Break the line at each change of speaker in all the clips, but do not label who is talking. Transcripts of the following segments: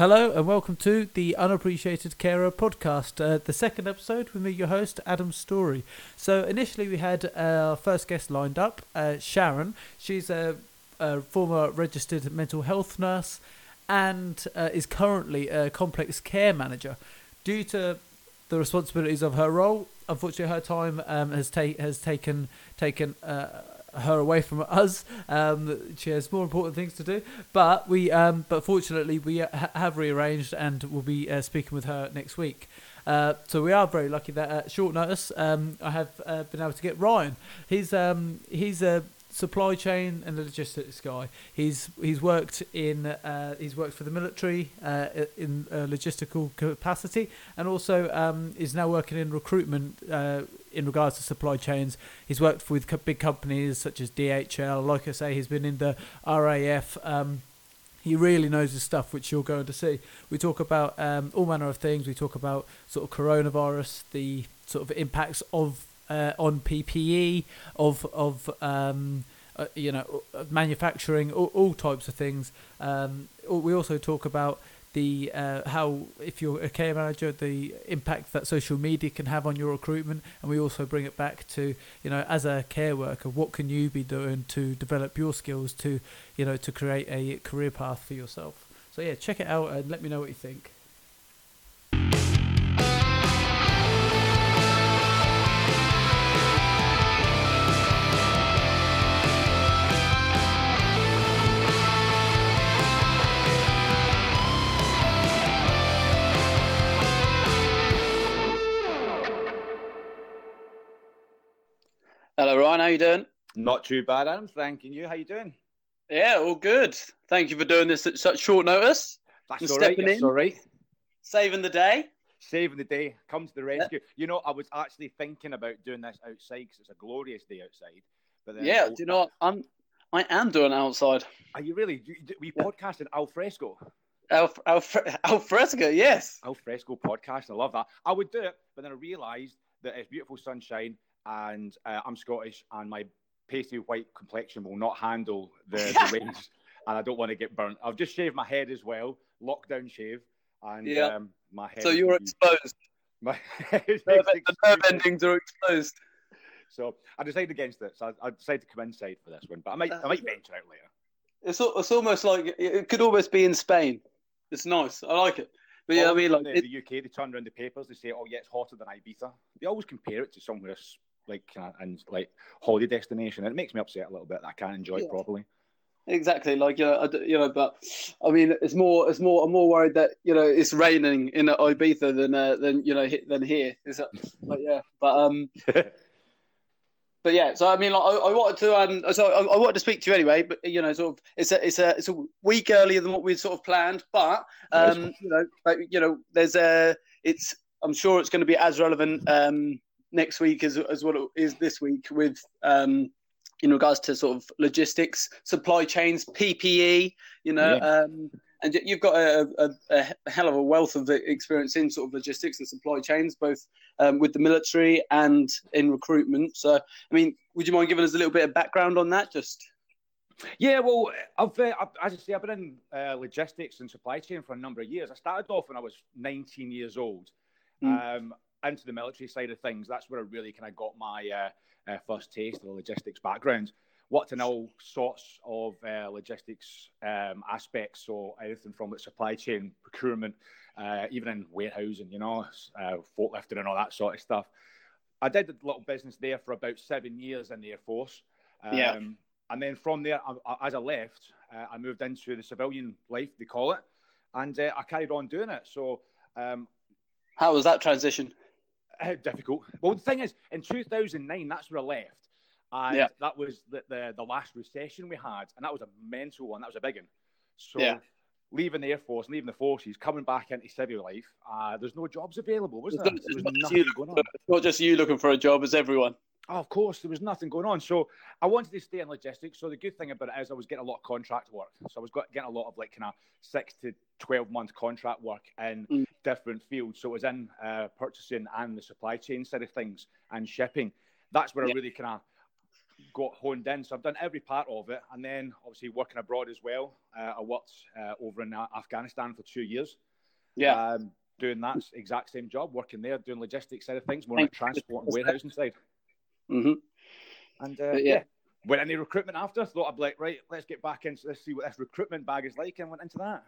Hello and welcome to the Unappreciated Carer podcast, uh, the second episode with me, your host, Adam Story. So, initially, we had our first guest lined up, uh, Sharon. She's a, a, former registered mental health nurse and uh, is currently a complex care manager. Due to the responsibilities of her role, unfortunately, her time um, has, ta- has taken taken uh, her away from us. Um, she has more important things to do. But we, um, but fortunately, we ha- have rearranged and we'll be uh, speaking with her next week. Uh, so we are very lucky that at short notice, um, I have uh, been able to get Ryan. He's um, he's a supply chain and logistics guy. He's he's worked in uh, he's worked for the military uh, in a logistical capacity, and also um, is now working in recruitment uh, in regards to supply chains. He's worked with big companies such as DHL. Like I say, he's been in the RAF. Um, he really knows his stuff, which you're going to see. We talk about um, all manner of things. We talk about sort of coronavirus, the sort of impacts of uh, on PPE, of of um, uh, you know manufacturing, all, all types of things. Um, we also talk about the uh, how if you're a care manager the impact that social media can have on your recruitment. And we also bring it back to you know as a care worker what can you be doing to develop your skills to you know to create a career path for yourself? So yeah check it out and let me know what you think
you doing?
Not too bad, Adam. Thanking you. How you doing?
Yeah, all good. Thank you for doing this at such short notice.
That's all right. That's all right.
Saving the day.
Saving the day. Come to the rescue. Yeah. You know, I was actually thinking about doing this outside because it's a glorious day outside.
But then yeah, do you know what? I'm I am doing outside.
Are you really? We yeah. podcasting al fresco.
Al, al, al fresco, yes.
Al fresco podcast. I love that. I would do it, but then I realised that it's beautiful sunshine and uh, I'm Scottish, and my pasty white complexion will not handle the, the and I don't want to get burnt. I've just shaved my head as well, lockdown shave, and yeah. um, my head.
So you're exposed. My the nerve endings are exposed.
So I decided against it. So I, I, decided to come inside for this one, but I might I might venture out later.
It's it's almost like it could almost be in Spain. It's nice. I like it. But yeah, I mean, like
the,
it,
the UK, they turn around the papers. They say, "Oh, yeah, it's hotter than Ibiza." They always compare it to somewhere like and like holiday destination. And it makes me upset a little bit that I can't enjoy yeah. it properly.
Exactly, like you know, you know, but I mean, it's more, it's more. I'm more worried that you know it's raining in Ibiza than uh, than you know than here. Is that, like, yeah, but um, but yeah. So I mean, like, I, I wanted to um, so I, I, wanted to speak to you anyway. But you know, sort of, it's a it's a it's a week earlier than what we'd sort of planned. But um, you know, but you know, there's a it's. I'm sure it's going to be as relevant um next week as as what it is this week with um, in regards to sort of logistics, supply chains, PPE. You know, yeah. um, and you've got a, a, a, hell of a wealth of experience in sort of logistics and supply chains, both um, with the military and in recruitment. So, I mean, would you mind giving us a little bit of background on that? Just
yeah, well, I've, uh, as I say, I've been in uh, logistics and supply chain for a number of years. I started off when I was 19 years old. Mm. Um, into the military side of things, that's where I really kind of got my uh, uh, first taste of the logistics background. Worked in all sorts of uh, logistics um, aspects, so anything from the supply chain, procurement, uh, even in warehousing, you know, uh, forklifting and all that sort of stuff. I did a little business there for about seven years in the Air Force. Um, yeah. And then from there, I, as I left, uh, I moved into the civilian life, they call it, and I carried on doing it. So, um,
how was that transition?
Uh, difficult. Well, the thing is, in 2009, that's where I left. And yeah. that was the, the, the, last recession we had. And that was a mental one. That was a big one. So yeah. leaving the Air Force, leaving the forces, coming back into civil life, uh, there's no jobs available, was there? There was nothing going on.
It's not just you looking for a job, it's everyone.
Oh, of course, there was nothing going on. So I wanted to stay in logistics. So the good thing about it is I was getting a lot of contract work. So I was getting a lot of like kind of six to 12 month contract work in mm. different fields. So it was in uh, purchasing and the supply chain side of things and shipping. That's where yeah. I really kind of got honed in. So I've done every part of it, and then obviously working abroad as well. Uh, I worked uh, over in Afghanistan for two years.
Yeah.
Um, doing that exact same job, working there, doing logistics side of things, more on the transport and warehousing side.
Mm-hmm.
And uh, yeah. yeah, went into recruitment after. Thought I'd be like, right, let's get back into this, see what this recruitment bag is like, and went into that.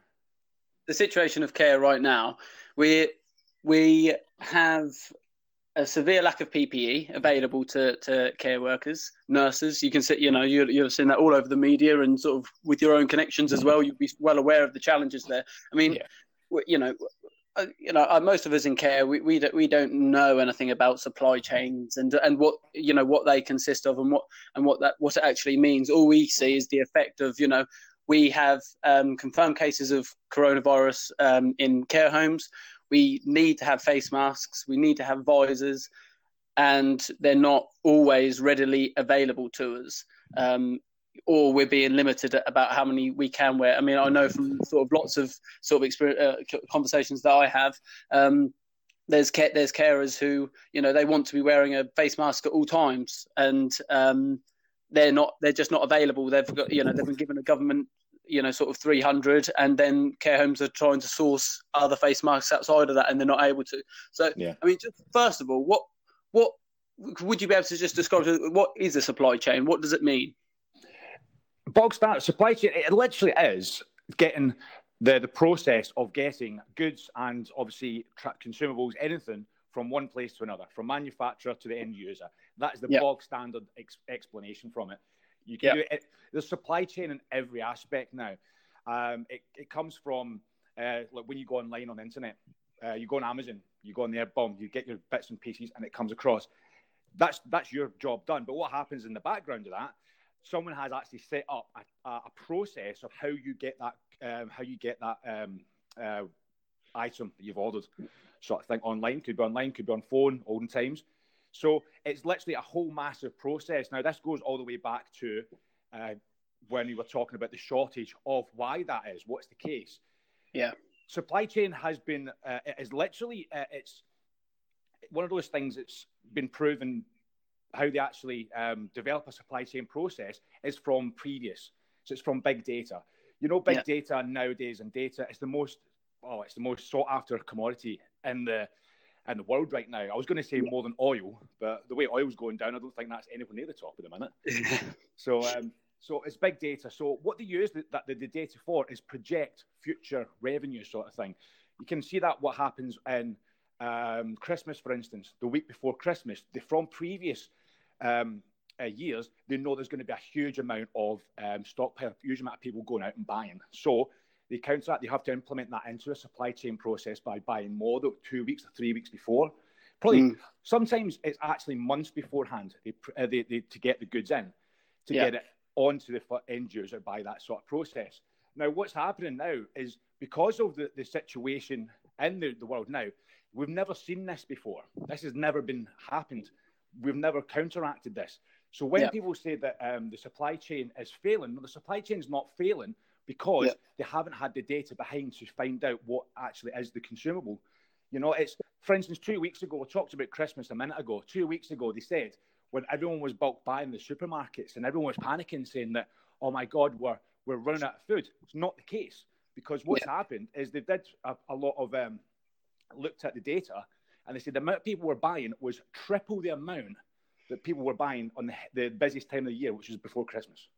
The situation of care right now, we we have a severe lack of PPE available to, to care workers, nurses. You can see, you know, you, you've seen that all over the media and sort of with your own connections as well. You'll be well aware of the challenges there. I mean, yeah. you know, you know, uh, most of us in care, we, we don't, we don't know anything about supply chains and and what you know what they consist of and what and what that what it actually means. All we see is the effect of you know we have um, confirmed cases of coronavirus um, in care homes. We need to have face masks. We need to have visors, and they're not always readily available to us. Um, or we're being limited about how many we can wear. I mean, I know from sort of lots of sort of experience, uh, conversations that I have. Um, there's there's carers who you know they want to be wearing a face mask at all times, and um, they're not. They're just not available. They've got you know they've been given a government you know sort of 300 and then care homes are trying to source other face masks outside of that and they're not able to so yeah. i mean just first of all what what would you be able to just describe what is a supply chain what does it mean
bog standard supply chain, it literally is getting the, the process of getting goods and obviously tra- consumables, anything from one place to another, from manufacturer to the end user. That is the yep. bog standard ex- explanation from it. You can yep. do it. The supply chain in every aspect now. Um, it, it comes from uh, like when you go online on the internet, uh, you go on Amazon, you go on there, boom, you get your bits and pieces, and it comes across. That's that's your job done. But what happens in the background of that someone has actually set up a, a process of how you get that um, how you get that um, uh, item that you've ordered. Sort of thing online could be online, could be on phone, olden times. So it's literally a whole massive process. Now this goes all the way back to uh, when we were talking about the shortage of why that is. What's the case?
Yeah,
supply chain has been uh, is literally uh, it's one of those things that's been proven how they actually um, develop a supply chain process is from previous. So it's from big data. You know, big yeah. data nowadays and data is the most oh, it's the most sought after commodity in the in the world right now. I was going to say yeah. more than oil, but the way oil's going down, I don't think that's anywhere near the top at the minute. so, um, so it's big data. So what they use the, that the, the data for is project future revenue sort of thing. You can see that what happens in um, Christmas, for instance, the week before Christmas, they, from previous um, uh, years, they know there's going to be a huge amount of um, stockpile, huge amount of people going out and buying. So they counter that, they have to implement that into a supply chain process by buying more than two weeks or three weeks before. Probably mm. sometimes it's actually months beforehand they, uh, they, they, to get the goods in, to yeah. get it onto the end user by that sort of process. Now, what's happening now is because of the, the situation in the, the world now, we've never seen this before. This has never been happened we've never counteracted this. So when yeah. people say that um, the supply chain is failing, well, the supply chain is not failing because yeah. they haven't had the data behind to find out what actually is the consumable. You know, it's for instance, two weeks ago, we talked about Christmas a minute ago. Two weeks ago, they said when everyone was bulk buying the supermarkets and everyone was panicking, saying that, "Oh my God, we're we're running out of food." It's not the case because what's yeah. happened is they did a, a lot of um, looked at the data and they said the amount of people were buying was triple the amount that people were buying on the, the busiest time of the year, which was before Christmas.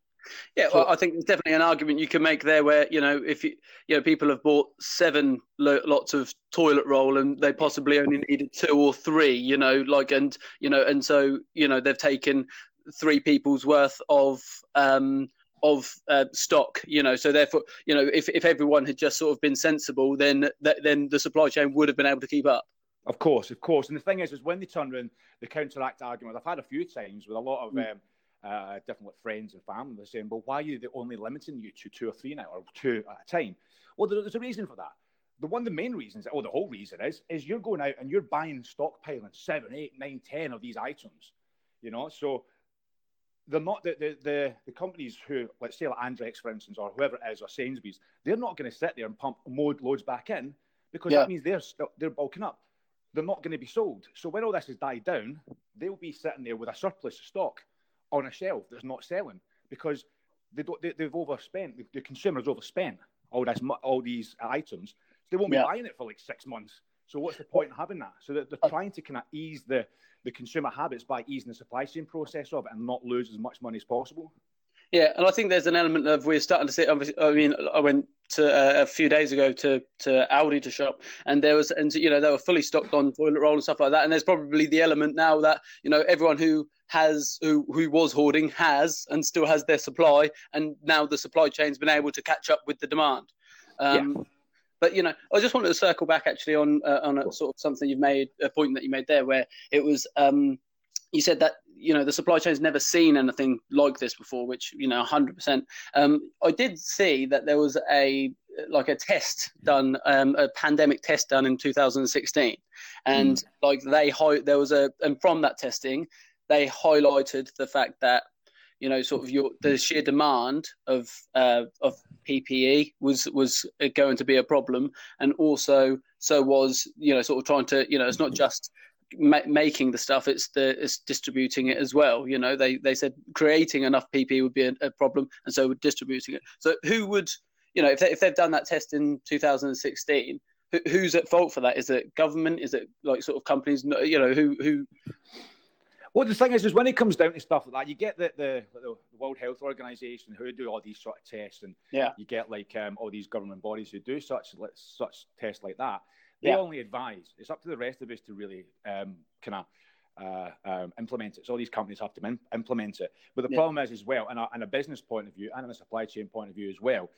Yeah, well, I think there's definitely an argument you can make there where you know if you you know people have bought seven lo- lots of toilet roll and they possibly only needed two or three, you know, like and you know and so you know they've taken three people's worth of um of uh, stock, you know. So therefore, you know, if, if everyone had just sort of been sensible, then th- then the supply chain would have been able to keep up.
Of course, of course. And the thing is, is when they turn around the counteract argument, I've had a few times with a lot of mm. um, uh, different like, friends and family. They're saying, "Well, why are you only limiting you to two or three now, or two at a time?" Well, there's a reason for that. The one, the main reasons, or the whole reason is, is you're going out and you're buying stockpiling seven, eight, nine, ten of these items. You know, so they're not the, the, the, the, companies who, let's say like Andrex, for instance, or whoever it is, or Sainsbury's, they're not going to sit there and pump loads back in because yeah. that means they're they're bulking up they're not going to be sold. So when all this has died down, they'll be sitting there with a surplus of stock on a shelf that's not selling because they don't, they, have overspent. The, the, consumers overspent all this, all these items. So they won't be yeah. buying it for like six months. So what's the point in having that? So that they're uh, trying to kind of ease the the consumer habits by easing the supply chain process of it and not lose as much money as possible.
Yeah, and I think there's an element of we're starting to see. I mean, I went to uh, a few days ago to to Aldi to shop, and there was, and you know, they were fully stocked on toilet roll and stuff like that. And there's probably the element now that you know everyone who has who who was hoarding has and still has their supply, and now the supply chain's been able to catch up with the demand. Um, yeah. But you know, I just wanted to circle back actually on uh, on a, sort of something you've made a point that you made there, where it was um, you said that you know the supply chain's never seen anything like this before, which you know 100%. Um, I did see that there was a like a test done, um, a pandemic test done in 2016, and mm. like they there was a and from that testing they highlighted the fact that you know, sort of your the sheer demand of uh, of PPE was was going to be a problem, and also so was you know sort of trying to you know it's not just ma- making the stuff it's the it's distributing it as well. You know, they they said creating enough PP would be a, a problem, and so distributing it. So who would you know if they, if they've done that test in 2016? Who's at fault for that? Is it government? Is it like sort of companies? You know, who who
well, the thing is, is when it comes down to stuff like that, you get the, the, the World Health Organization who do all these sort of tests, and
yeah.
you get like um, all these government bodies who do such such tests like that. They yeah. only advise. It's up to the rest of us to really um, kind of uh, um, implement it. So all these companies have to implement it. But the yeah. problem is, as well, and a, and a business point of view, and a supply chain point of view as well,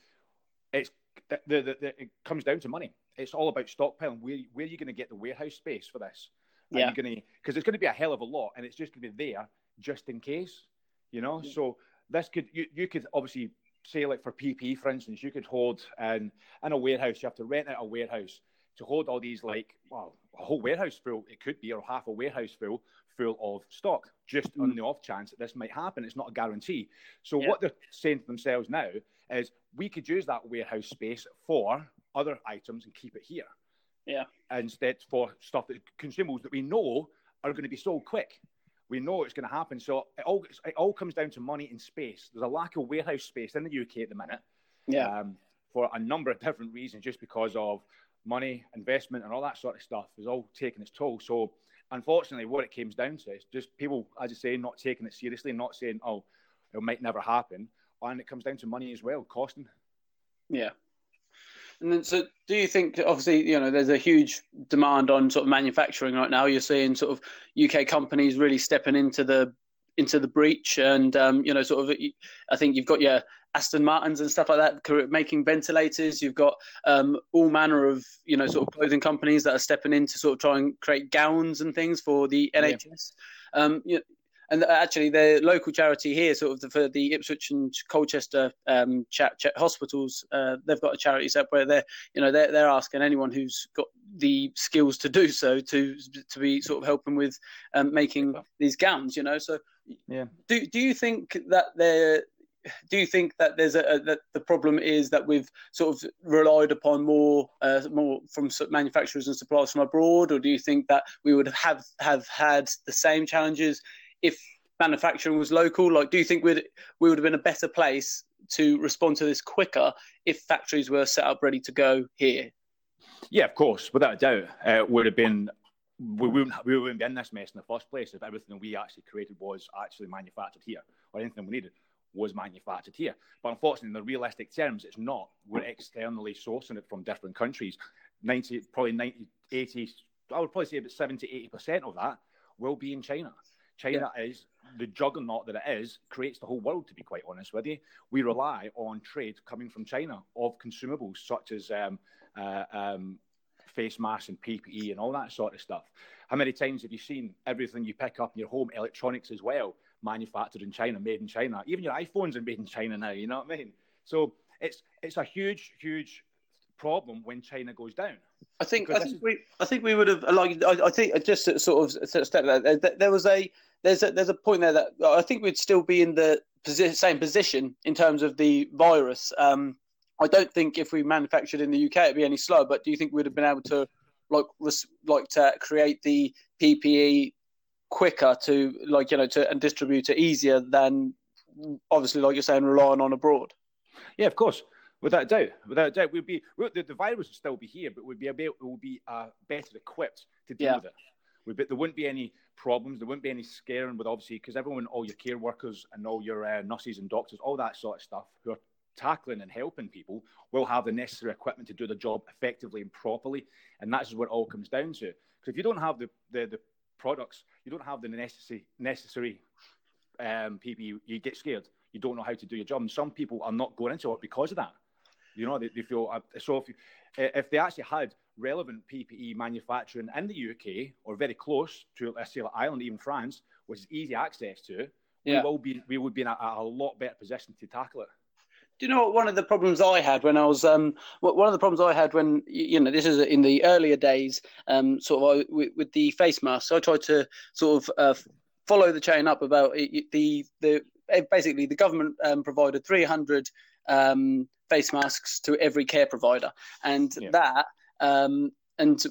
it's the, the, the, it comes down to money. It's all about stockpiling. Where, where are you going to get the warehouse space for this? yeah. going to because it's going to be a hell of a lot, and it's just going to be there just in case, you know. Yeah. So this could you you could obviously say like for PP, for instance, you could hold in in a warehouse. You have to rent out a warehouse to hold all these like well a whole warehouse full. It could be or half a warehouse full full of stock. Just mm. on the off chance that this might happen, it's not a guarantee. So yeah. what they're saying to themselves now is we could use that warehouse space for other items and keep it here.
Yeah.
Instead, for stuff that consumables that we know are going to be sold quick. We know it's going to happen. So it all it all comes down to money and space. There's a lack of warehouse space in the UK at the minute.
Yeah. Um,
for a number of different reasons, just because of money, investment, and all that sort of stuff is all taking its toll. So unfortunately, what it comes down to is just people, as you say, not taking it seriously, not saying, "Oh, it might never happen," and it comes down to money as well, costing.
Yeah, and then, so do you think, obviously, you know, there's a huge demand on sort of manufacturing right now. You're seeing sort of UK companies really stepping into the into the breach, and um, you know, sort of, I think you've got your Aston Martins and stuff like that making ventilators. You've got um, all manner of you know sort of clothing companies that are stepping in to sort of try and create gowns and things for the NHS. Yeah. Um, you know, and actually the local charity here, sort of the, for the Ipswich and Colchester um, chat, chat hospitals, uh, they've got a charity set where they're you know they're, they're asking anyone who's got the skills to do so to to be sort of helping with um, making these gowns. You know, so
yeah.
Do do you think that there do you think that there's a, a, that the problem is that we've sort of relied upon more uh, more from manufacturers and suppliers from abroad, or do you think that we would have have had the same challenges if manufacturing was local? Like, do you think we'd we would have been a better place to respond to this quicker if factories were set up ready to go here?
Yeah, of course, without a doubt, uh, would have been. We wouldn't, we wouldn't be in this mess in the first place if everything we actually created was actually manufactured here, or anything we needed was manufactured here. But unfortunately, in the realistic terms, it's not. We're externally sourcing it from different countries. 90, probably 90, 80, I would probably say about 70, 80% of that will be in China. China yeah. is the juggernaut that it is, creates the whole world, to be quite honest with you. We rely on trade coming from China of consumables such as um, uh, um, face masks and PPE and all that sort of stuff. How many times have you seen everything you pick up in your home, electronics as well, manufactured in China, made in China? Even your iPhones are made in China now, you know what I mean? So it's it's a huge, huge problem when China goes down.
I think I think is... we I think we would have like I, I think uh, just sort of step uh, that there was a there's a, there's a point there that uh, I think we'd still be in the posi- same position in terms of the virus. Um, I don't think if we manufactured in the UK it'd be any slower. But do you think we'd have been able to like res- like to create the PPE quicker to like you know to and distribute it easier than obviously like you're saying relying on abroad.
Yeah, of course. Without a doubt, without a doubt, we'd be the, the virus would still be here, but we'd be able, we'll be uh, better equipped to deal yeah. with it. We'd be, there wouldn't be any problems. There wouldn't be any scaring with obviously because everyone, all your care workers and all your uh, nurses and doctors, all that sort of stuff, who are tackling and helping people, will have the necessary equipment to do the job effectively and properly. And that's what it all comes down to. Because if you don't have the, the, the products, you don't have the necessary necessary um, PPE, you get scared. You don't know how to do your job. And some people are not going into it because of that. You know, they, they feel uh, so. If you, if they actually had relevant PPE manufacturing in the UK or very close to, let's say, like Ireland, even France, which is easy access to, yeah. we will be we would be in a, a lot better position to tackle it.
Do you know what one of the problems I had when I was um one of the problems I had when you know this is in the earlier days um sort of with, with the face mask. I tried to sort of uh, follow the chain up about the the basically the government um, provided 300 um, face masks to every care provider, and yeah. that um, and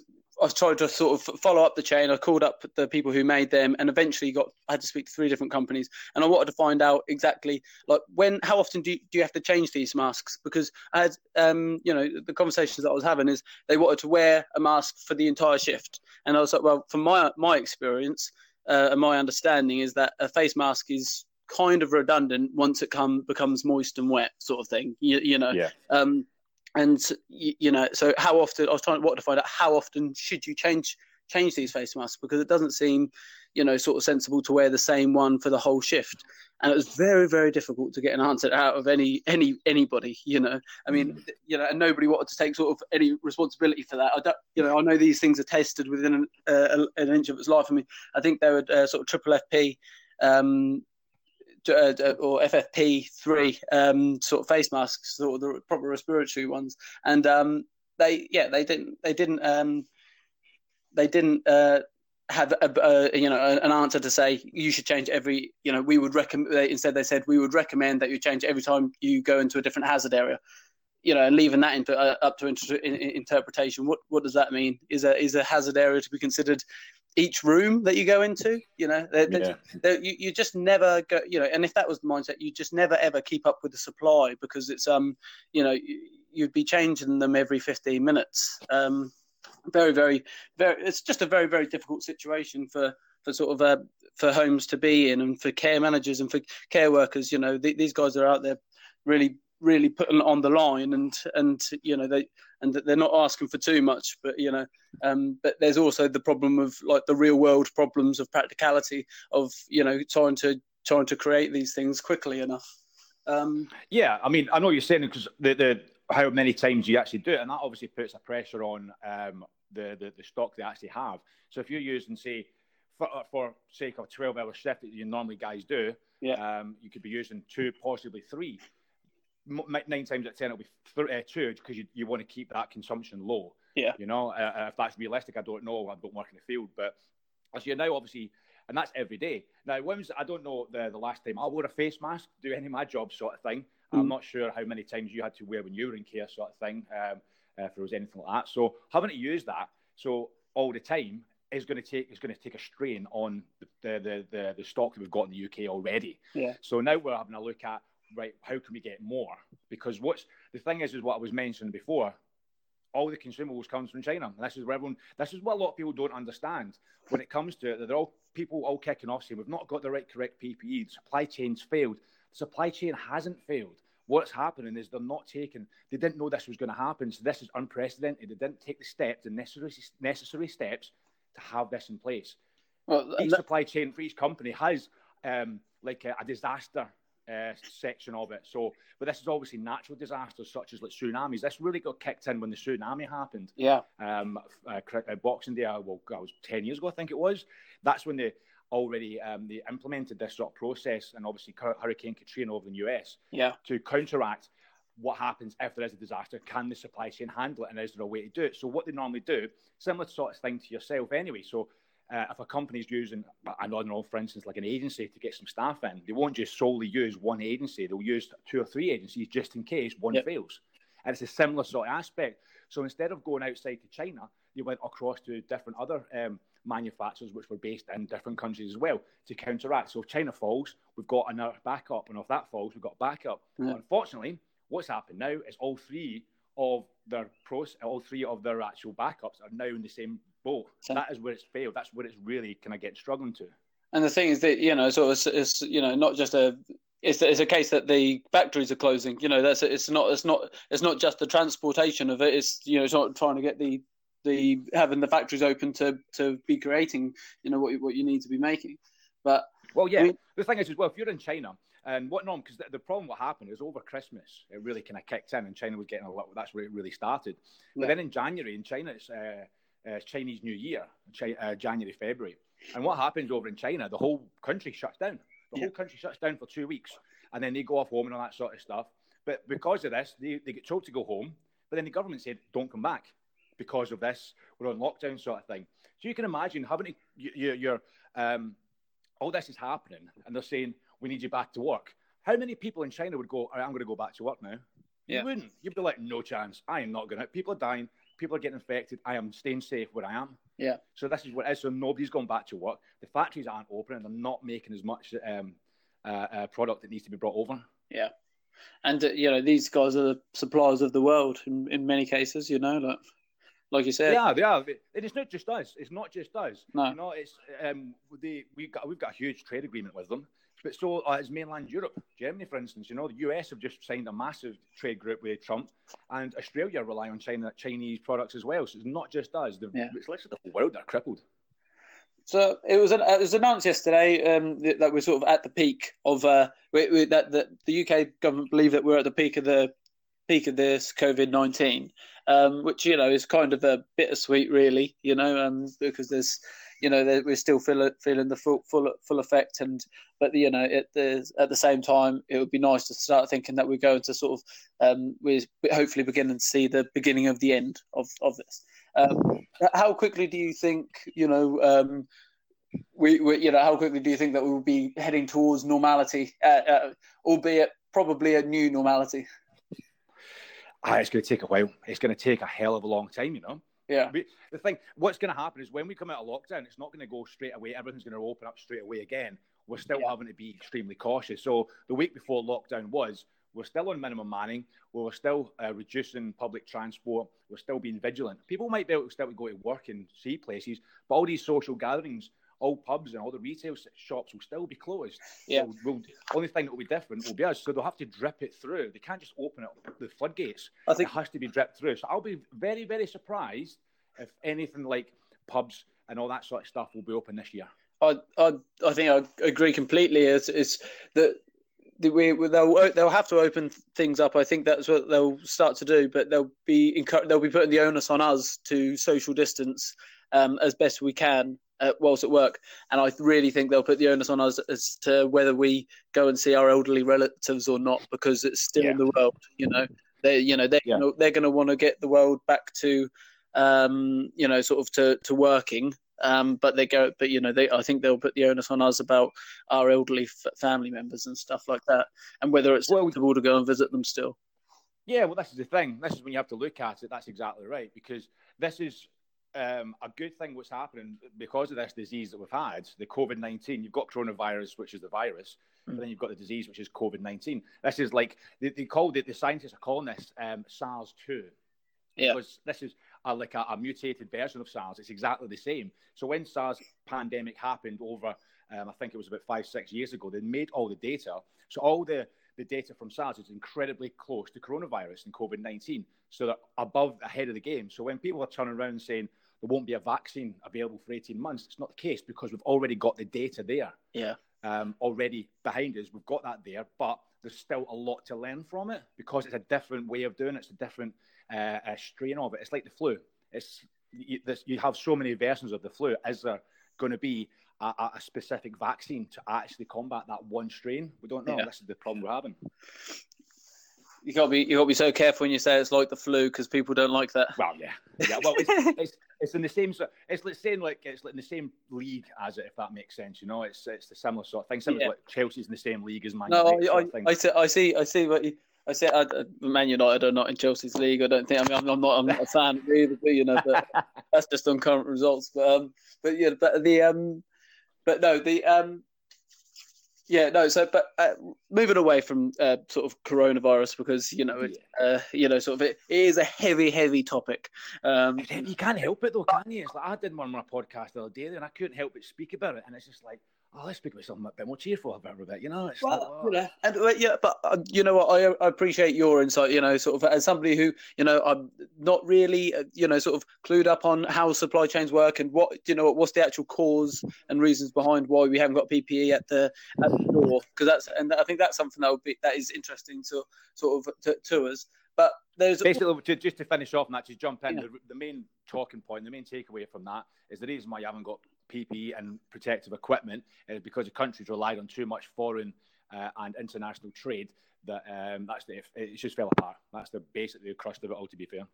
I tried to sort of follow up the chain. I called up the people who made them, and eventually got I had to speak to three different companies, and I wanted to find out exactly like when, how often do you, do you have to change these masks? Because I had, um, you know, the conversations that I was having is they wanted to wear a mask for the entire shift, and I was like, well, from my my experience uh, and my understanding is that a face mask is kind of redundant once it come becomes moist and wet, sort of thing. You, you know.
Yeah.
Um, and you, you, know, so how often I was trying to, to find out how often should you change change these face masks because it doesn't seem, you know, sort of sensible to wear the same one for the whole shift. And it was very, very difficult to get an answer out of any any anybody. You know, I mean, mm. you know, and nobody wanted to take sort of any responsibility for that. I don't, you know, I know these things are tested within an, uh, an inch of its life. I mean, I think they were uh, sort of triple FP. Um, uh, or FFP3 um, sort of face masks, sort of the proper respiratory ones, and um, they yeah they didn't they didn't um, they didn't uh, have a, a, you know an answer to say you should change every you know we would recommend instead they said we would recommend that you change every time you go into a different hazard area you know, and leaving that into, uh, up to inter- in, in interpretation. What what does that mean? Is a is a hazard area to be considered each room that you go into. You know, they're, they're, yeah. they're, you you just never go. You know, and if that was the mindset, you just never ever keep up with the supply because it's um, you know, you'd be changing them every fifteen minutes. Um, very very very. It's just a very very difficult situation for for sort of uh, for homes to be in and for care managers and for care workers. You know, th- these guys are out there really really putting on the line and and you know they and they're not asking for too much but you know um but there's also the problem of like the real world problems of practicality of you know trying to trying to create these things quickly enough. Um
yeah i mean i know you're saying because the the how many times you actually do it and that obviously puts a pressure on um the the, the stock they actually have. So if you're using say for, for sake of a 12 hour shift that you normally guys do
yeah.
um, you could be using two possibly three nine times out of ten it'll be th- uh, two because you, you want to keep that consumption low.
Yeah.
You know, uh, uh, if that's realistic, I don't know. I don't work in the field, but as you're now obviously, and that's every day. Now, when's I don't know the the last time I wore a face mask, do any of my job sort of thing. Mm. I'm not sure how many times you had to wear when you were in care sort of thing. Um, uh, if there was anything like that, so having to use that so all the time is going to take is going to take a strain on the the, the the stock that we've got in the UK already.
Yeah.
So now we're having a look at right, how can we get more? Because what's the thing is, is what I was mentioning before. All the consumables comes from China. And this is where everyone. This is what a lot of people don't understand when it comes to it. That they're all people all kicking off saying we've not got the right correct PPE. The supply chain's failed. The supply chain hasn't failed. What's happening is they're not taking. They didn't know this was going to happen. So this is unprecedented. They didn't take the steps, the necessary necessary steps to have this in place. Well, each that... supply chain for each company has um, like a, a disaster uh, section of it. So, but this is obviously natural disasters such as like tsunamis. This really got kicked in when the tsunami happened.
Yeah.
Um, uh, uh, Boxing Day, uh, well, that was ten years ago, I think it was. That's when they already um, they implemented this sort of process, and obviously Hurricane Katrina over in the US.
Yeah.
To counteract what happens if there is a disaster. Can the supply chain handle it, and is there a way to do it? So, what they normally do, similar sort of thing to yourself, anyway. So uh, if a company's using, I don't know, for instance, like an agency to get some staff in, they won't just solely use one agency. They'll use two or three agencies just in case one yep. fails. And it's a similar sort of aspect. So instead of going outside to China, they went across to different other um, manufacturers which were based in different countries as well to counteract. So if China falls, we've got another backup, and if that falls, we've got backup. Unfortunately, what's happened now is all three of their pros, all three of their actual backups are now in the same So, that is where it's failed. That's where it's really kind of getting struggling to.
And the thing is that you know, so it's, it's you know not just a it's, it's a case that the factories are closing. You know, that's it's not it's not it's not just the transportation of it. It's you know it's not trying to get the the having the factories open to to be creating you know what what you need to be making. But
well, yeah, I mean, the thing is as well, if you're in China and what not because the, the, problem what happened is over Christmas it really kind of kicked in and China was getting a lot. That's where it really started. But then in January in China it's uh, uh, Chinese New Year, uh, January February, and what happens over in China? The whole country shuts down. The yeah. whole country shuts down for two weeks, and then they go off home and all that sort of stuff. But because of this, they, they get told to go home. But then the government said, "Don't come back." because of this. We're on lockdown, sort of thing. So you can imagine having to, you, you're, um, all this is happening, and they're saying we need you back to work. How many people in China would go? I'm going to go back to work now. Yeah. You wouldn't. You'd be like, no chance. I am not going to. People are dying. People are getting infected. I am staying safe where I am.
Yeah.
So this is what it is. So nobody's going back to work. The factories aren't open, and they're not making as much um, uh, uh, product that needs to be brought over.
Yeah. And uh, you know these guys are the suppliers of the world in, in many cases. You know, like like you said.
Yeah, they are. And it's not just us. It's not just us. No, you know, it's um, they, we've got we've got a huge trade agreement with them. But so uh, mainland Europe, Germany, for instance. You know, the US have just signed a massive trade group with Trump, and Australia rely on China Chinese products as well. So it's not just us. The, yeah. It's literally the whole world that are crippled.
So it was, it was announced yesterday um, that we're sort of at the peak of uh, we, we, that, that the UK government believe that we're at the peak of the peak of this COVID nineteen, um, which you know is kind of a bittersweet, really. You know, um, because there's you know we're still feel, feeling the full full full effect, and but you know at the at the same time it would be nice to start thinking that we're going to sort of um, we're hopefully beginning to see the beginning of the end of of this. Um, how quickly do you think you know? Um, we, we, you know, how quickly do you think that we will be heading towards normality, uh, uh, albeit probably a new normality?
ah, it's going to take a while. It's going to take a hell of a long time, you know.
Yeah.
the thing, what's going to happen is when we come out of lockdown, it's not going to go straight away. Everything's going to open up straight away again. We're still yeah. having to be extremely cautious. So the week before lockdown was, we're still on minimum manning. We're still uh, reducing public transport. We're still being vigilant. People might be able to still go to work and see places, but all these social gatherings all pubs and all the retail shops will still be closed.
Yeah.
So we'll, only thing that will be different will be us. So they'll have to drip it through. They can't just open up the floodgates. I think it has to be dripped through. So I'll be very, very surprised if anything like pubs and all that sort of stuff will be open this year.
I I, I think I agree completely. It's, it's that we they'll they'll have to open things up. I think that's what they'll start to do, but they'll be they'll be putting the onus on us to social distance um, as best we can uh, whilst at work. And I really think they'll put the onus on us as to whether we go and see our elderly relatives or not, because it's still yeah. in the world. You know, they you know they're yeah. gonna, they're going to want to get the world back to um, you know sort of to to working. Um, but they go, but you know, they I think they'll put the onus on us about our elderly f- family members and stuff like that, and whether it's well, acceptable to go and visit them still.
Yeah, well, this is the thing. This is when you have to look at it. That's exactly right because this is um, a good thing what's happening because of this disease that we've had, the COVID 19, you've got coronavirus, which is the virus, mm. but then you've got the disease, which is COVID 19. This is like, they, they called it, the scientists are calling this um, SARS 2. Yeah. Because this is a, like a, a, mutated version of SARS. It's exactly the same. So when SARS pandemic happened over, um, I think it was about five, six years ago, they made all the data. So all the, the data from SARS is incredibly close to coronavirus and COVID 19. So they're above, ahead of the game. So when people are turning around and saying, there won't be a vaccine available for 18 months. It's not the case because we've already got the data there.
Yeah.
Um, already behind us. We've got that there, but there's still a lot to learn from it because it's a different way of doing it. It's a different uh, uh, strain of it. It's like the flu. It's you, this, you have so many versions of the flu. Is there going to be a, a, specific vaccine to actually combat that one strain? We don't know. Yeah. This is the problem we're having
you got to be you got to be so careful when you say it's like the flu because people don't like that.
Well, yeah, yeah. Well, it's, it's, it's in the same it's like saying like it's like in the same league as it, if that makes sense. You know, it's it's the similar sort of thing. Similar yeah. like Chelsea's in the same league as Man United.
No, I, I, I, see, I see, I see what you I said I, Man United are not in Chelsea's league. I don't think. I mean, I'm, I'm not. I'm not a fan of either. But, you know, but that's just on current results. But um, but yeah, but the um, but no, the um, yeah, no. So, but uh, moving away from uh, sort of coronavirus because you know, it, uh, you know, sort of it, it is a heavy, heavy topic. Um,
you can't help it though, can you? It's like I did one on my podcast the other day, and I couldn't help but speak about it, and it's just like oh, let's speak about something a bit more cheerful about it. You know, it's well, like, oh. you know,
and yeah, but uh, you know what? I, I, appreciate your insight. You know, sort of as somebody who, you know, I'm not really, uh, you know, sort of clued up on how supply chains work and what, you know, what's the actual cause and reasons behind why we haven't got PPE at the at the door. Because that's, and I think that's something that would be that is interesting to sort of to, to us. But there's
basically to, just to finish off and actually jump in. Yeah. The, the main talking point, the main takeaway from that is the reason why you haven't got PPE and protective equipment is because the countries relied on too much foreign uh, and international trade that um, that's the it just fell apart. That's the basically the crust of it all. To be fair.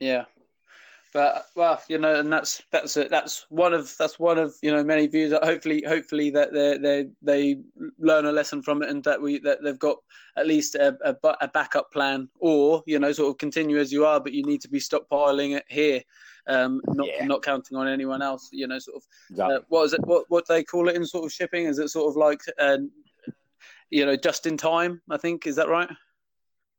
Yeah, but well, you know, and that's that's a, that's one of that's one of you know many views that hopefully hopefully that they they they learn a lesson from it and that we that they've got at least a, a, a backup plan or you know sort of continue as you are, but you need to be stockpiling it here um, not yeah. not counting on anyone else. You know, sort of exactly. uh, what is it? What what they call it in sort of shipping? Is it sort of like uh, you know just in time? I think is that right?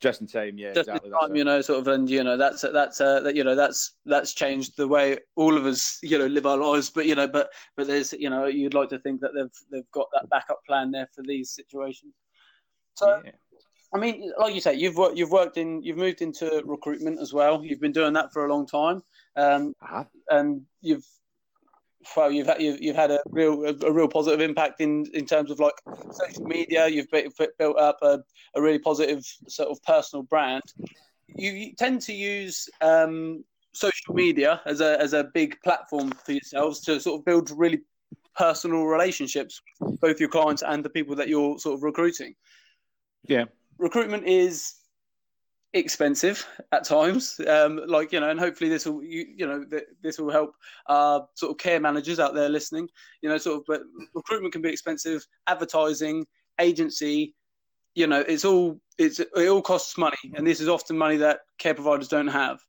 Just in time, yeah.
Just exactly, in time, you know, sort of, and you know, that's that's uh, that you know, that's that's changed the way all of us, you know, live our lives. But you know, but but there's, you know, you'd like to think that they've they've got that backup plan there for these situations. So, yeah. I mean, like you say, you've worked, you've worked in, you've moved into recruitment as well. You've been doing that for a long time. Um, uh-huh. And you've well, you've had you've, you've had a real a, real positive impact in, in terms of like social media. You've built up a, a really positive sort of personal brand. You, you tend to use um, social media as a as a big platform for yourselves to sort of build really personal relationships, both your clients and the people that you're sort of recruiting.
Yeah,
recruitment is expensive at times. Um, like you know and hopefully this will you, you know th- this will help uh, sort of care managers out there listening you know sort of but recruitment can be expensive advertising agency you know it's all it's it all costs money and this is often money that care providers don't have.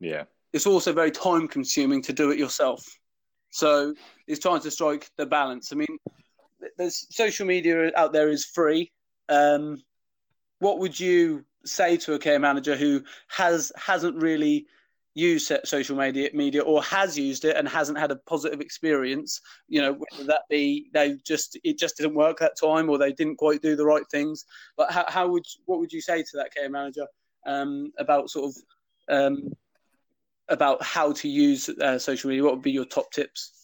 Yeah.
It's also very time consuming to do it yourself. So it's trying to strike the balance. I mean there's social media out there is free. Um, what would you say to a care manager who has hasn't really used social media media or has used it and hasn't had a positive experience you know whether that be they just it just didn't work that time or they didn't quite do the right things. But how, how would what would you say to that care manager um, about sort of um, about how to use uh, social media? What would be your top tips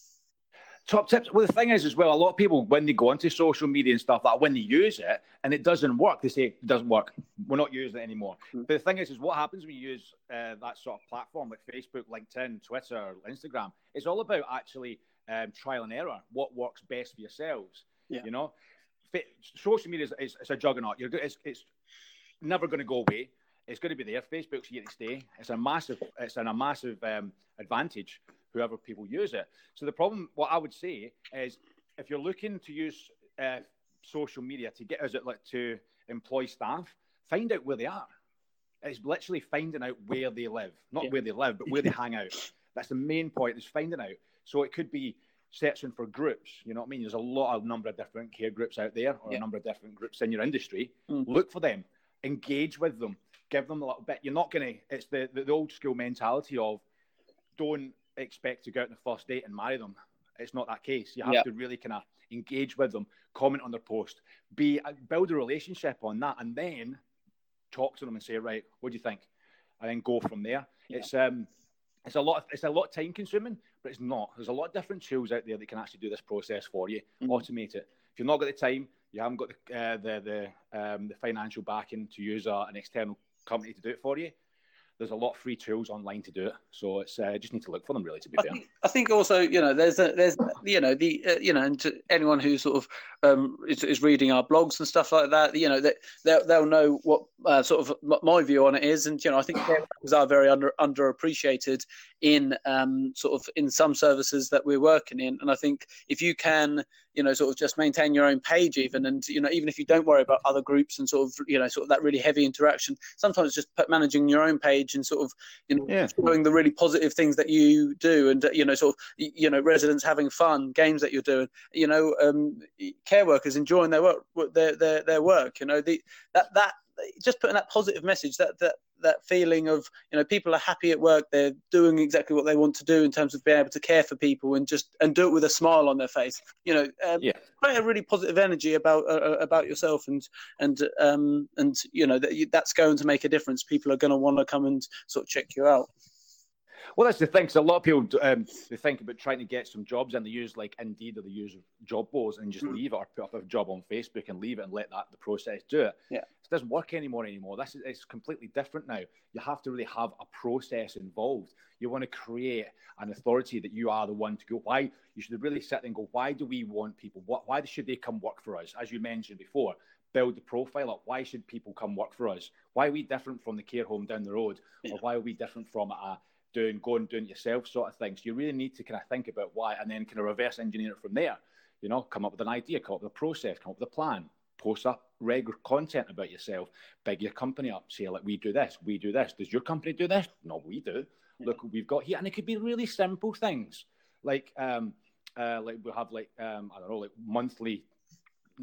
top tips. Well, the thing is, as well, a lot of people when they go onto social media and stuff, that when they use it and it doesn't work, they say it doesn't work. We're not using it anymore. Mm-hmm. But the thing is, is what happens when you use uh, that sort of platform like Facebook, LinkedIn, Twitter, Instagram? It's all about actually um, trial and error. What works best for yourselves? Yeah. You know, social media is, is, is a juggernaut. You're it's, it's never going to go away. It's going to be there. Facebook's here to stay. It's a massive. It's an, a massive um, advantage whoever people use it. So the problem, what I would say is, if you're looking to use uh, social media to get us like to employ staff, find out where they are. It's literally finding out where they live, not yeah. where they live, but where they hang out. That's the main point is finding out. So it could be searching for groups. You know what I mean? There's a lot of number of different care groups out there, or yeah. a number of different groups in your industry. Mm. Look for them, engage with them, give them a little bit. You're not gonna. It's the, the, the old school mentality of don't expect to go out on the first date and marry them. It's not that case. You have to really kind of engage with them, comment on their post, be uh, build a relationship on that, and then talk to them and say, right, what do you think? And then go from there. Yeah. It's um, it's a lot. Of, it's a lot time consuming, but it's not. There's a lot of different tools out there that can actually do this process for you, mm-hmm. automate it. If you've not got the time, you haven't got the uh, the the, um, the financial backing to use uh, an external company to do it for you there's a lot of free tools online to do it. So it's uh, just need to look for them really. To be
I
fair,
think, I think also you know there's a, there's you know the uh, you know and to anyone who sort of um, is, is reading our blogs and stuff like that, you know that they'll, they'll know what uh, sort of my view on it is, and you know I think caregivers are very under underappreciated in um, sort of in some services that we're working in, and I think if you can you know sort of just maintain your own page even and you know even if you don't worry about other groups and sort of you know sort of that really heavy interaction sometimes just managing your own page and sort of you know yeah. showing the really positive things that you do and you know sort of you know residents having fun games that you're doing you know um, care workers enjoying their work their their, their work you know the that that just putting that positive message that that that feeling of you know people are happy at work they're doing exactly what they want to do in terms of being able to care for people and just and do it with a smile on their face you know um, yeah. create a really positive energy about uh, uh about yourself and and um and you know that that's going to make a difference. People are going to want to come and sort of check you out
well, that's the thing. So a lot of people um, they think about trying to get some jobs, and they use like Indeed or they use job boards and just mm. leave it, or put up a job on Facebook and leave it and let that the process do it.
Yeah,
it doesn't work anymore anymore. This is it's completely different now. You have to really have a process involved. You want to create an authority that you are the one to go. Why you should really sit and go. Why do we want people? What? Why should they come work for us? As you mentioned before, build the profile up. Why should people come work for us? Why are we different from the care home down the road? Yeah. Or why are we different from a doing, go and doing it yourself sort of thing. So you really need to kind of think about why and then kind of reverse engineer it from there. You know, come up with an idea, come up with a process, come up with a plan, post up regular content about yourself, big your company up, say like we do this, we do this. Does your company do this? No, we do. Look what we've got here. And it could be really simple things. Like um uh like we have like um I don't know, like monthly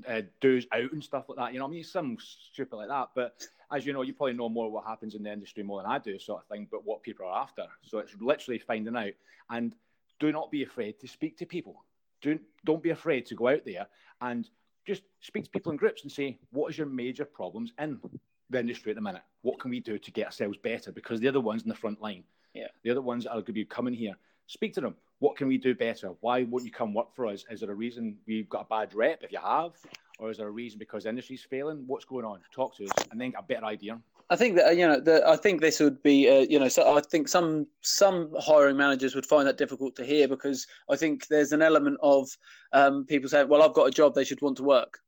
uh, dues out and stuff like that. You know, I mean, some stupid like that. But as you know, you probably know more what happens in the industry more than I do, sort of thing. But what people are after, so it's literally finding out. And do not be afraid to speak to people. Do don't be afraid to go out there and just speak to people in groups and say, what is your major problems in the industry at the minute? What can we do to get ourselves better? Because they're the ones in the front line.
Yeah.
They're the ones that are going to be coming here. Speak to them what can we do better? Why won't you come work for us? Is there a reason we've got a bad rep if you have? Or is there a reason because the industry's failing? What's going on? Talk to us and then get a better idea.
I think that you know, the, I think this would be, uh, you know, so I think some some hiring managers would find that difficult to hear because I think there's an element of um, people saying, "Well, I've got a job; they should want to work."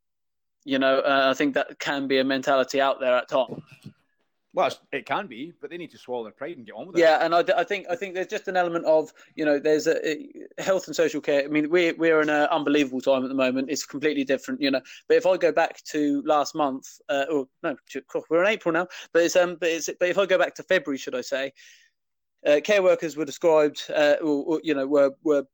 You know, uh, I think that can be a mentality out there at times.
Well, it can be, but they need to swallow their pride and get on with it.
Yeah, and I, I think I think there's just an element of you know there's a, a health and social care. I mean, we're we're in an unbelievable time at the moment. It's completely different, you know. But if I go back to last month, uh, or no, we're in April now. But it's um, but it's but if I go back to February, should I say, uh, care workers were described, uh, or, or you know, were were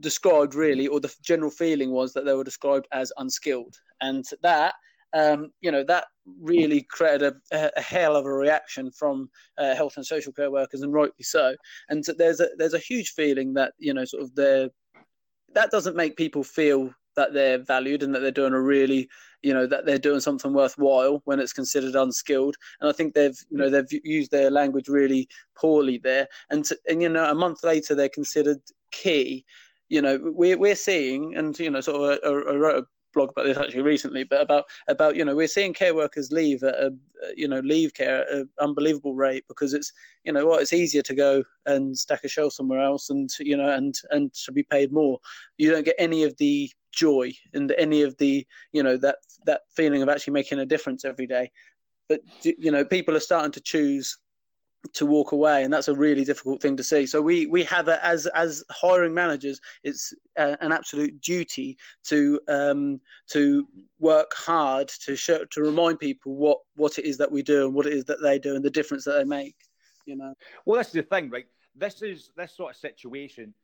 described really, or the general feeling was that they were described as unskilled, and that um, you know that really created a, a, hell of a reaction from uh, health and social care workers, and rightly so. And so there's a there's a huge feeling that you know sort of they that doesn't make people feel that they're valued and that they're doing a really you know that they're doing something worthwhile when it's considered unskilled. And i think they've you know they've used their language really poorly there. And to, and you know a month later they're considered key. You know we're, we're seeing and you know sort of I, a blog about this actually recently, but about about you know we're seeing care workers leave at a you know leave care at an unbelievable rate because it's you know what it's easier to go and stack a shelf somewhere else and you know and and to be paid more. You don't get any of the joy and any of the you know that that feeling of actually making a difference every day. But you know people are starting to choose to walk away and that's a really difficult thing to see so we we have a, as as hiring managers it's a, an absolute duty to um to work hard to show to remind people what what it is that we do and what it is that they do and the difference that they make you know?
Well that's the thing right? This is this sort of situation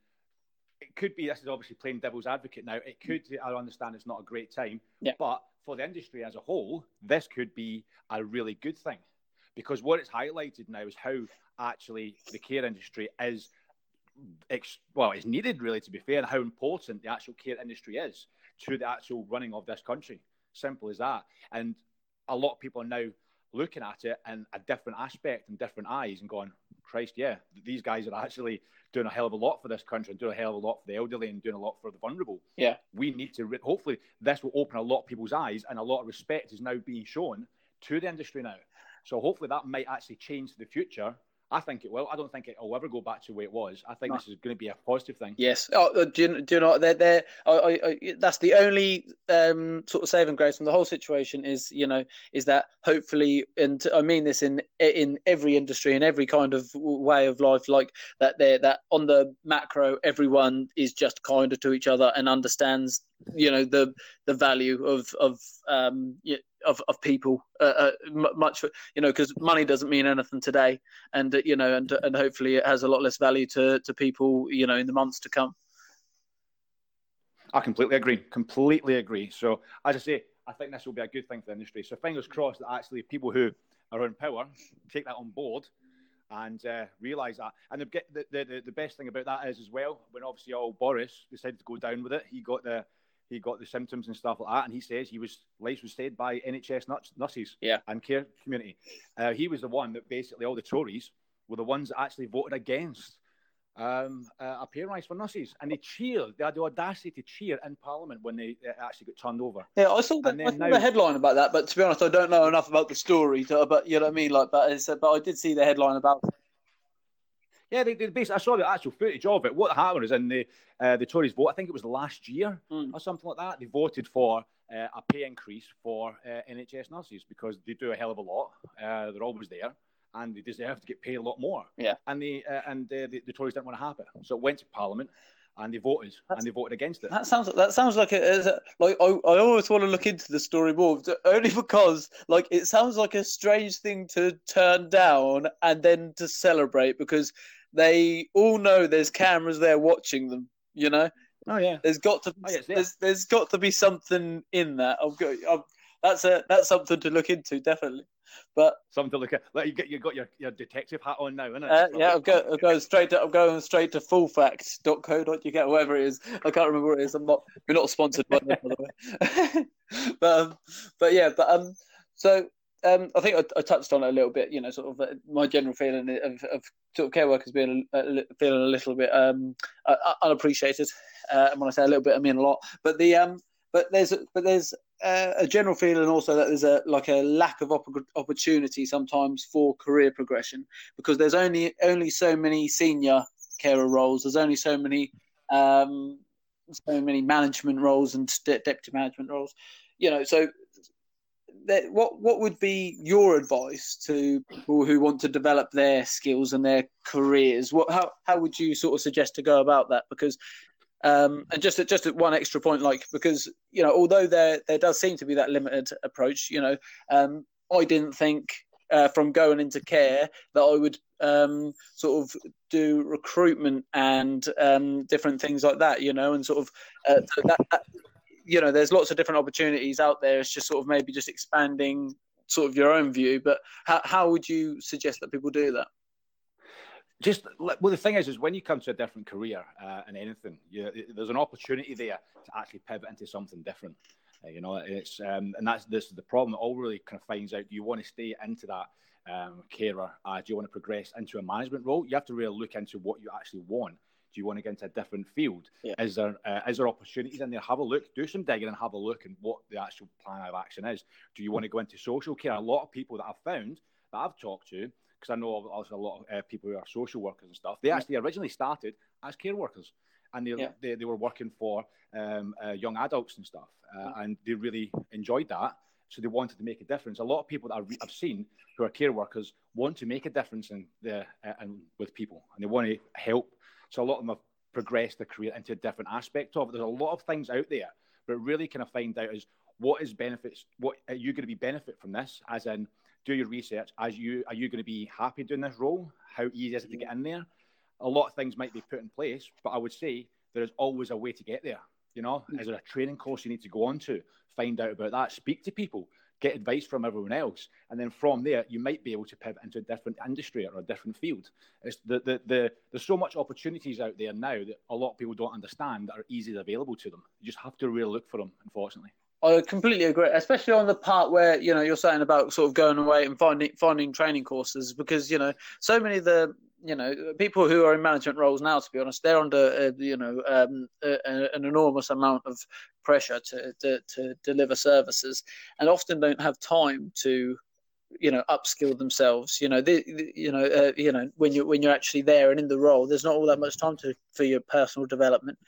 it could be this is obviously playing devil's advocate now it could i understand it's not a great time
yeah.
but for the industry as a whole this could be a really good thing because what it's highlighted now is how actually the care industry is well, it's needed really to be fair, and how important the actual care industry is to the actual running of this country. Simple as that. And a lot of people are now looking at it in a different aspect and different eyes and going, Christ, yeah, these guys are actually doing a hell of a lot for this country and doing a hell of a lot for the elderly and doing a lot for the vulnerable.
Yeah.
We need to, hopefully, this will open a lot of people's eyes and a lot of respect is now being shown to the industry now. So hopefully that might actually change the future I think it will. I don't think it will ever go back to the way it was. I think no. this is going to be a positive thing.
Yes. Oh, uh, do you, do you know they're, they're I, I, I, that's the only um, sort of saving grace from the whole situation is you know is that hopefully and I mean this in in every industry in every kind of way of life like that they that on the macro everyone is just kinder to each other and understands you know the the value of of um of, of people uh, uh, much you know because money doesn't mean anything today. And uh, you know and and hopefully it has a lot less value to to people you know in the months to come.
I completely agree. Completely agree. So as i say i think this will be a good thing for the industry. So fingers crossed that actually people who are in power take that on board and uh, realise that. And the, the, the, the best thing about that is as well, when obviously all Boris decided to go down with it, he got the he got the symptoms and stuff like that, and he says he was lives was saved by NHS nurses
yeah.
and care community. Uh, he was the one that basically all the Tories were the ones that actually voted against um, uh, a pay rise for nurses, and they cheered. They had the audacity to cheer in Parliament when they uh, actually got turned over.
Yeah, I saw, the, I saw now, the headline about that, but to be honest, I don't know enough about the story. To, but you know what I mean, like, but, but I did see the headline about.
Yeah, they, they basically, I saw the actual footage of it. What happened is in the uh, the Tories vote, I think it was last year mm. or something like that, they voted for uh, a pay increase for uh, NHS nurses because they do a hell of a lot. Uh, they're always there and they deserve to get paid a lot more.
Yeah.
And, they, uh, and the, the Tories didn't want to have it. So it went to Parliament and they voted That's, and they voted against it.
That sounds that sounds like a, like I, I always want to look into the story more, only because like it sounds like a strange thing to turn down and then to celebrate because they all know there's cameras there watching them. You know.
Oh yeah.
There's got to oh, yes, yeah. there's there's got to be something in that. I've got, I've, that's a that's something to look into definitely. But
something to look at. Like you get you got your, your detective hat on now, isn't it?
Uh, yeah, I'm, go, I'm going straight to I'm going straight to fullfact.co.uk, whatever it is. I can't remember what it is. I'm not we're not sponsored by them, by the way. but um, but yeah, but um, so um, I think I, I, touched on it a little bit. You know, sort of uh, my general feeling of, of sort of care workers being uh, feeling a little bit um, uh, unappreciated. Uh, and when I say a little bit, I mean a lot. But the um, but there's but there's uh, a general feeling also that there's a like a lack of op- opportunity sometimes for career progression because there's only only so many senior carer roles. There's only so many um, so many management roles and deputy management roles. You know, so that, what what would be your advice to people who want to develop their skills and their careers? What how how would you sort of suggest to go about that? Because um, and just at, just at one extra point, like because you know, although there there does seem to be that limited approach, you know, um, I didn't think uh, from going into care that I would um, sort of do recruitment and um, different things like that, you know, and sort of uh, that, that, you know, there's lots of different opportunities out there. It's just sort of maybe just expanding sort of your own view. But how how would you suggest that people do that?
Just well, the thing is, is when you come to a different career uh, in anything, you, there's an opportunity there to actually pivot into something different. Uh, you know, it's um, and that's this is the problem. It all really kind of finds out: do you want to stay into that um, carer? Uh, do you want to progress into a management role? You have to really look into what you actually want do you want to get into a different field?
Yeah.
Is there uh, is there opportunities in there? Have a look, do some digging, and have a look and what the actual plan of action is. Do you want to go into social care? A lot of people that I've found that I've talked to, because I know also a lot of uh, people who are social workers and stuff. They actually originally started as care workers, and they yeah. they, they, were working for um, uh, young adults and stuff, uh, and they really enjoyed that. So they wanted to make a difference. A lot of people that I've seen who are care workers want to make a difference in the uh, and with people, and they want to help so a lot of them have progressed their career into a different aspect of it. There's a lot of things out there, but really kind of find out is what is benefits, what are you going to be benefit from this? As in, do your research. As you are you going to be happy doing this role? How easy is it to get in there? A lot of things might be put in place, but I would say there is always a way to get there. You know, mm. is there a training course you need to go on to? Find out about that. Speak to people get advice from everyone else, and then from there you might be able to pivot into a different industry or a different field. It's the, the, the, there's so much opportunities out there now that a lot of people don't understand that are easily available to them. You just have to really look for them, unfortunately.
I completely agree, especially on the part where you know you're saying about sort of going away and finding finding training courses because you know so many of the you know, people who are in management roles now, to be honest, they're under, uh, you know, um, a, a, an enormous amount of pressure to, to, to deliver services, and often don't have time to you know upskill themselves. You know, the, the, you know, uh, you know when you when you're actually there and in the role, there's not all that much time to for your personal development.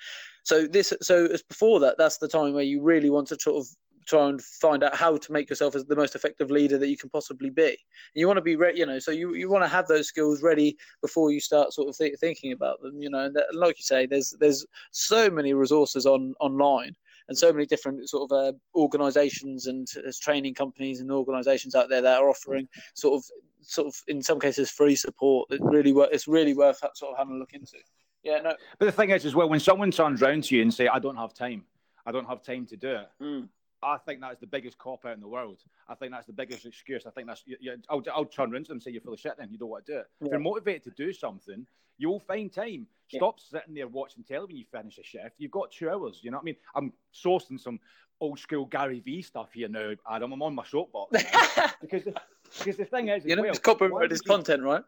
So this, so as before that, that's the time where you really want to sort of try and find out how to make yourself as the most effective leader that you can possibly be. And you want to be ready, you know, so you, you want to have those skills ready before you start sort of th- thinking about them, you know. And that, like you say, there's there's so many resources on online and so many different sort of uh, organizations and uh, training companies and organizations out there that are offering sort of sort of in some cases free support that really worth it's really worth sort of having a look into. Yeah, no.
But the thing is, as well, when someone turns around to you and say, "I don't have time," I don't have time to do it.
Mm.
I think that's the biggest cop out in the world. I think that's the biggest excuse. I think that's you, you, I'll, I'll turn around to them and say you're full of shit. Then you don't want to do it. Yeah. If you're motivated to do something, you'll find time. Stop yeah. sitting there watching telly when you finish a shift. You've got two hours. You know what I mean? I'm sourcing some old school Gary Vee stuff here now, Adam. I'm on my soapbox because the, because the thing is,
you know,
well,
it's copyrighted his content, right?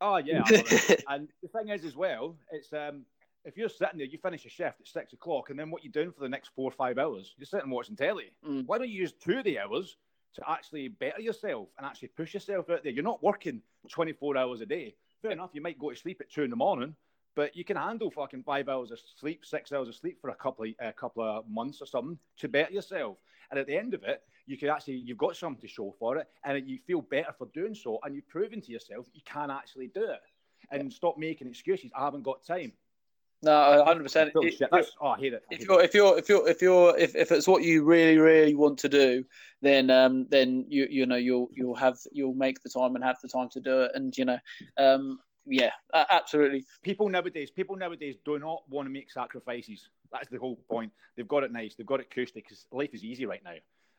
Oh yeah, and the thing is as well, it's um if you're sitting there, you finish a shift at six o'clock, and then what you're doing for the next four or five hours, you're sitting watching telly.
Mm.
Why don't you use two of the hours to actually better yourself and actually push yourself out there? You're not working 24 hours a day. Fair enough, you might go to sleep at two in the morning, but you can handle fucking five hours of sleep, six hours of sleep for a couple of a couple of months or something to better yourself. And at the end of it, you can actually you've got something to show for it, and you feel better for doing so, and you've proven to yourself that you can actually do it. And stop making excuses. I haven't got time.
No, hundred percent.
Oh, I hate it.
If you're, if you're, if you're, if you're, if, if it's what you really, really want to do, then, um, then you, you know, you'll, you'll have, you'll make the time and have the time to do it, and you know, um, yeah, absolutely.
People nowadays, people nowadays do not want to make sacrifices. That's the whole point. They've got it nice. They've got it cushy because life is easy right now.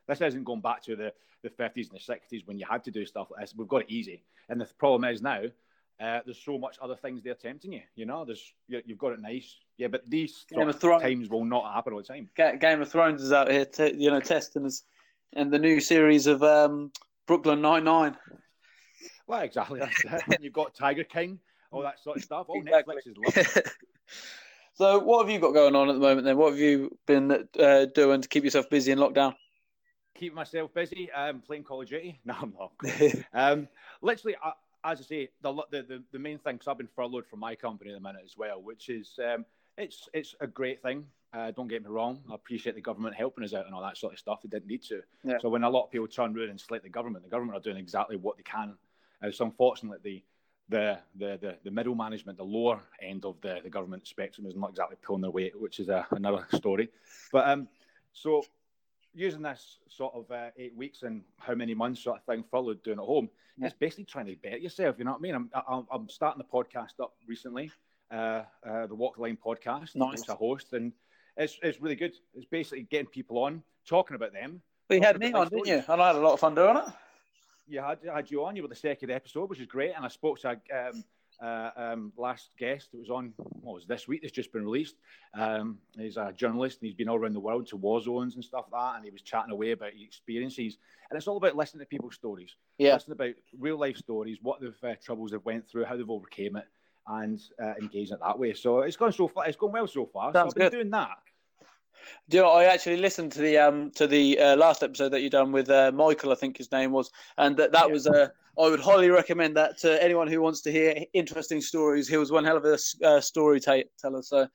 This isn't going back to the the fifties and the sixties when you had to do stuff like this. We've got it easy, and the problem is now uh, there's so much other things they're tempting you. You know, there's you, have got it nice, yeah. But these Game of Thrones, times will not happen all the time.
Game of Thrones is out here, t- you know, testing us, and the new series of um, Brooklyn Nine Nine.
Well, exactly. That's You've got Tiger King, all that sort of stuff. Oh, exactly. Netflix is lovely.
so, what have you got going on at the moment? Then, what have you been uh, doing to keep yourself busy in lockdown?
Keep myself busy, um, playing Call of Duty. No, I'm not. um, literally, I, as I say, the, the, the main thing, because I've been furloughed from my company at the minute as well, which is um, it's it's a great thing. Uh, don't get me wrong. I appreciate the government helping us out and all that sort of stuff. They didn't need to.
Yeah.
So when a lot of people turn around and slate the government, the government are doing exactly what they can. Uh, so unfortunately, the, the the the middle management, the lower end of the, the government spectrum, is not exactly pulling their weight, which is a, another story. But um, so using this sort of uh, eight weeks and how many months sort of thing followed doing at home, yeah. it's basically trying to better yourself. You know what I mean? I'm, I'm, I'm starting the podcast up recently, uh, uh, the Walk the Line podcast,
nice.
which I host, and it's it's really good. It's basically getting people on, talking about them.
You had me on, didn't you? And I had a lot of fun doing it.
You had, had you on. You were the second episode, which is great, and I spoke to um, uh, um, last guest that was on, what was this week? that's just been released. Um, he's a journalist and he's been all around the world to war zones and stuff like that. And he was chatting away about his experiences. And it's all about listening to people's stories.
Yeah.
Listening about real life stories, what the uh, troubles they've went through, how they've overcame it, and uh, engaging it that way. So it's gone so far. It's gone well so far.
Sounds
so I've
been
good. doing that.
Do you know, I actually listened to the um to the uh, last episode that you done with uh, Michael, I think his name was, and that that yeah. was uh, I would highly recommend that to anyone who wants to hear interesting stories. He was one hell of a uh, storyteller. So.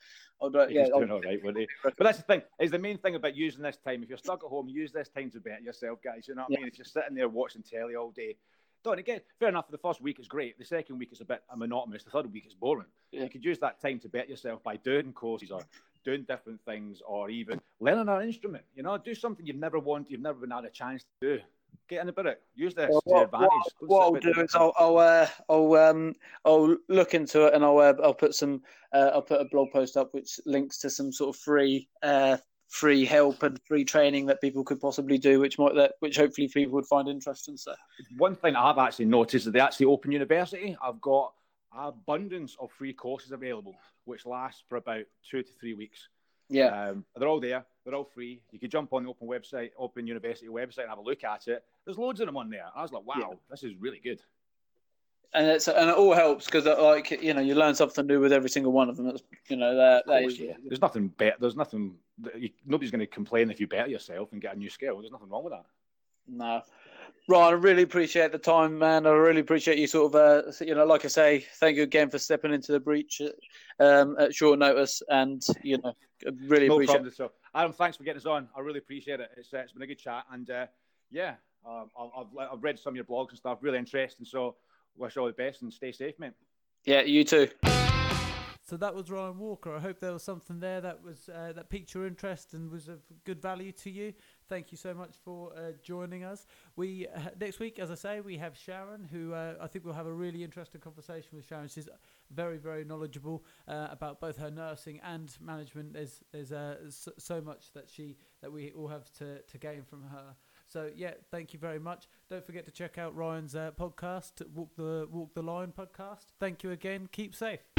I'd, uh, yeah,
doing all right, would he? But that's the thing. Is the main thing about using this time. If you're stuck at home, use this time to better yourself, guys. You know what yeah. I mean? If you're sitting there watching telly all day, don't again. Fair enough. For The first week is great. The second week is a bit monotonous. The third week is boring. Yeah. You could use that time to bet yourself by doing courses or doing different things or even learning an instrument. You know, do something you've never wanted, you've never been had a chance to do. Get in about it. Use this well, what, advantage.
What, what I'll do is I'll I'll, uh, I'll um I'll look into it and I'll uh, I'll put some uh, I'll put a blog post up which links to some sort of free uh free help and free training that people could possibly do, which might that which hopefully people would find interesting. So
one thing I've actually noticed is that they actually Open University. I've got abundance of free courses available, which last for about two to three weeks.
Yeah,
um, they're all there. They're all free. You could jump on the Open website, Open University website, and have a look at it. There's loads of them on there. I was like, wow, yeah. this is really good.
And it's and it all helps because uh, like you know you learn something new with every single one of them. That's you know that, that
course, is, yeah. There's nothing better. There's nothing. You, nobody's going to complain if you better yourself and get a new skill. There's nothing wrong with that.
No. Ryan, I really appreciate the time, man. I really appreciate you sort of, uh, you know, like I say, thank you again for stepping into the breach um, at short notice, and you know, really
no
appreciate.
Problem, so, Adam, thanks for getting us on. I really appreciate it. It's, uh, it's been a good chat, and uh, yeah, um, I've, I've read some of your blogs and stuff, really interesting. So, wish you all the best and stay safe, mate.
Yeah, you too.
So that was Ryan Walker. I hope there was something there that was uh, that piqued your interest and was of good value to you. Thank you so much for uh, joining us. We uh, next week, as I say, we have Sharon, who uh, I think we'll have a really interesting conversation with. Sharon, she's very, very knowledgeable uh, about both her nursing and management. There's there's uh, so, so much that she that we all have to to gain from her. So yeah, thank you very much. Don't forget to check out Ryan's podcast, Walk the Walk the Line podcast. Thank you again. Keep safe.